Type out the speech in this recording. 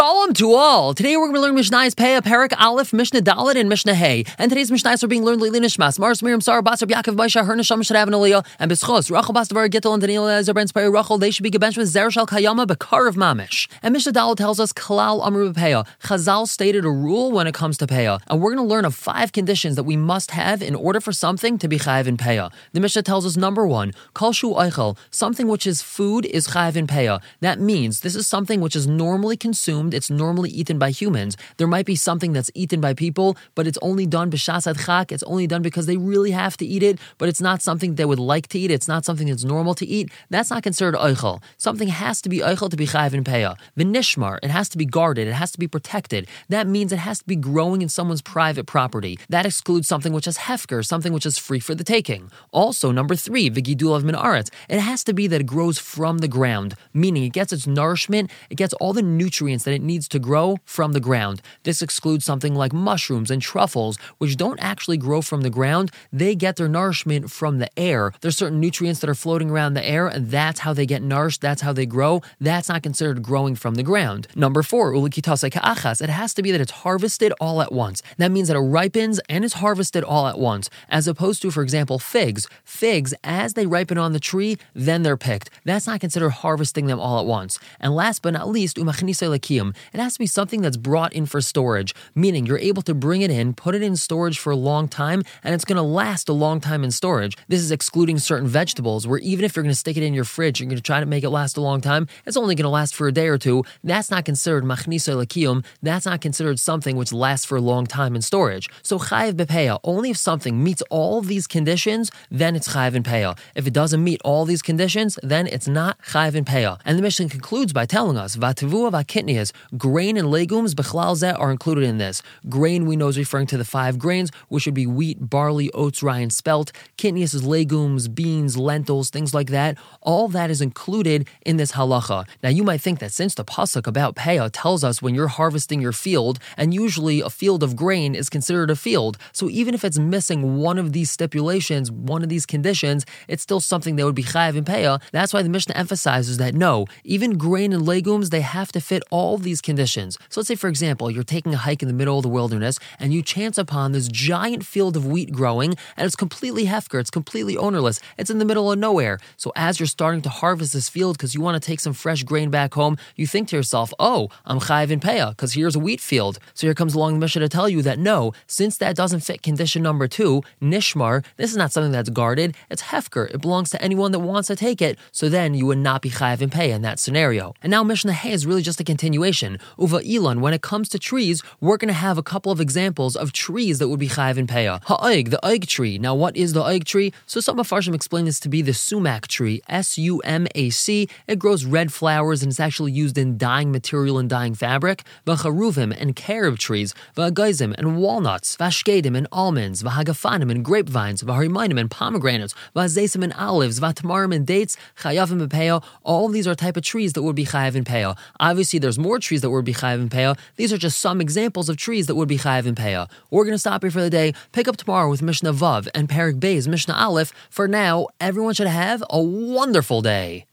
Shalom to all. Today we're going to learn Mishnah's Peah, Parak Aleph, Mishnah Dalit, and Mishnah Hay. And today's Mishnahs are being learned Lili Nishmas, Mars Miriam Sarah Basar Yaakov Herna Sham Shadav and Aliyah, and Beschos, Rachel Bastavar Gittel and Daniel Ezer Ben Spire Rachel. They should be gebenched with Zereshal Kayama Bakar of Mamish. And Mishnah Dalit tells us Kalal Amru Peah. Chazal stated a rule when it comes to Peah, and we're going to learn of five conditions that we must have in order for something to be Chayiv in Peah. The Mishnah tells us number one, Kalshu Eichel, something which is food is Chayiv in Peah. That means this is something which is normally consumed, it's normally eaten by humans. There might be something that's eaten by people, but it's only done b'shasad chak. It's only done because they really have to eat it, but it's not something they would like to eat. It's not something that's normal to eat. That's not considered oichel. Something has to be oichel to be chayv and peah. V'nishmar, it has to be guarded. It has to be protected. That means it has to be growing in someone's private property. That excludes something which is hefker, something which is free for the taking. Also, number three, v'gidul of min aretz. It has to be that it grows from the ground, meaning it gets its nourishment, it gets all the nutrients that it needs to grow from the ground. This excludes something like mushrooms and truffles, which don't actually grow from the ground. They get their nourishment from the air. There's certain nutrients that are floating around the air, and that's how they get nourished. That's how they grow. That's not considered growing from the ground. Number four, ulikitase ka'achas. It has to be that it's harvested all at once. That means that it ripens and is harvested all at once, as opposed to, for example, figs. Figs, as they ripen on the tree, then they're picked. That's not considered harvesting them all at once. And last but not least, umachnise lakim. It has to be something that's brought in for storage, meaning you're able to bring it in, put it in storage for a long time, and it's going to last a long time in storage. This is excluding certain vegetables, where even if you're going to stick it in your fridge, you're going to try to make it last a long time, it's only going to last for a day or two. That's not considered machnisa lakiyum. That's not considered something which lasts for a long time in storage. So chayiv bepeya, only if something meets all these conditions, then it's chayiv in peya. If it doesn't meet all these conditions, then it's not chayiv in peya. And the Mishnah concludes by telling us, vativua vakitnias, grain and legumes, bechlal are included in this. Grain we know is referring to the five grains, which would be wheat, barley, oats, rye, and spelt. Kitnius is legumes, beans, lentils, things like that. All that is included in this halacha. Now you might think that since the pasuk about peah tells us when you're harvesting your field, and usually a field of grain is considered a field, so even if it's missing one of these stipulations, one of these conditions, it's still something that would be chayav in peah. That's why the Mishnah emphasizes that no, even grain and legumes they have to fit all these conditions. So let's say, for example, you're taking a hike in the middle of the wilderness and you chance upon this giant field of wheat growing and it's completely hefker, it's completely ownerless, it's in the middle of nowhere. So as you're starting to harvest this field because you want to take some fresh grain back home, you think to yourself, oh, I'm chayiv in peah because here's a wheat field. So here comes along the Mishnah to tell you that no, since that doesn't fit condition number two, nishmar, this is not something that's guarded, it's hefker. It belongs to anyone that wants to take it. So then you would not be chayiv in peah in that scenario. And now Mishnah Hay is really just a continuation. Uva Elon, when it comes to trees, we're going to have a couple of examples of trees that would be chayiv in peah. Ha'oig, the oig tree. Now, what is the oig tree? So some Mepharshim explain this to be the sumac tree, S-U-M-A-C. It grows red flowers and it's actually used in dyeing material and dyeing fabric. V'charuvim and carob trees, v'agaizim and walnuts, v'ashkedim and almonds, v'hagafanim and grapevines, v'harimayim and pomegranates, v'azesim and olives, v'tamarim and dates, chayavim and peah. All of these are type of trees that would be chayiv in peah. Obviously, there's more trees that would be chayiv in peah. These are just some examples of trees that would be chayiv in peah. We're going to stop here for the day. Pick up tomorrow with Mishnah Vav and Perik Bay's Mishnah Aleph. For now, everyone should have a wonderful day.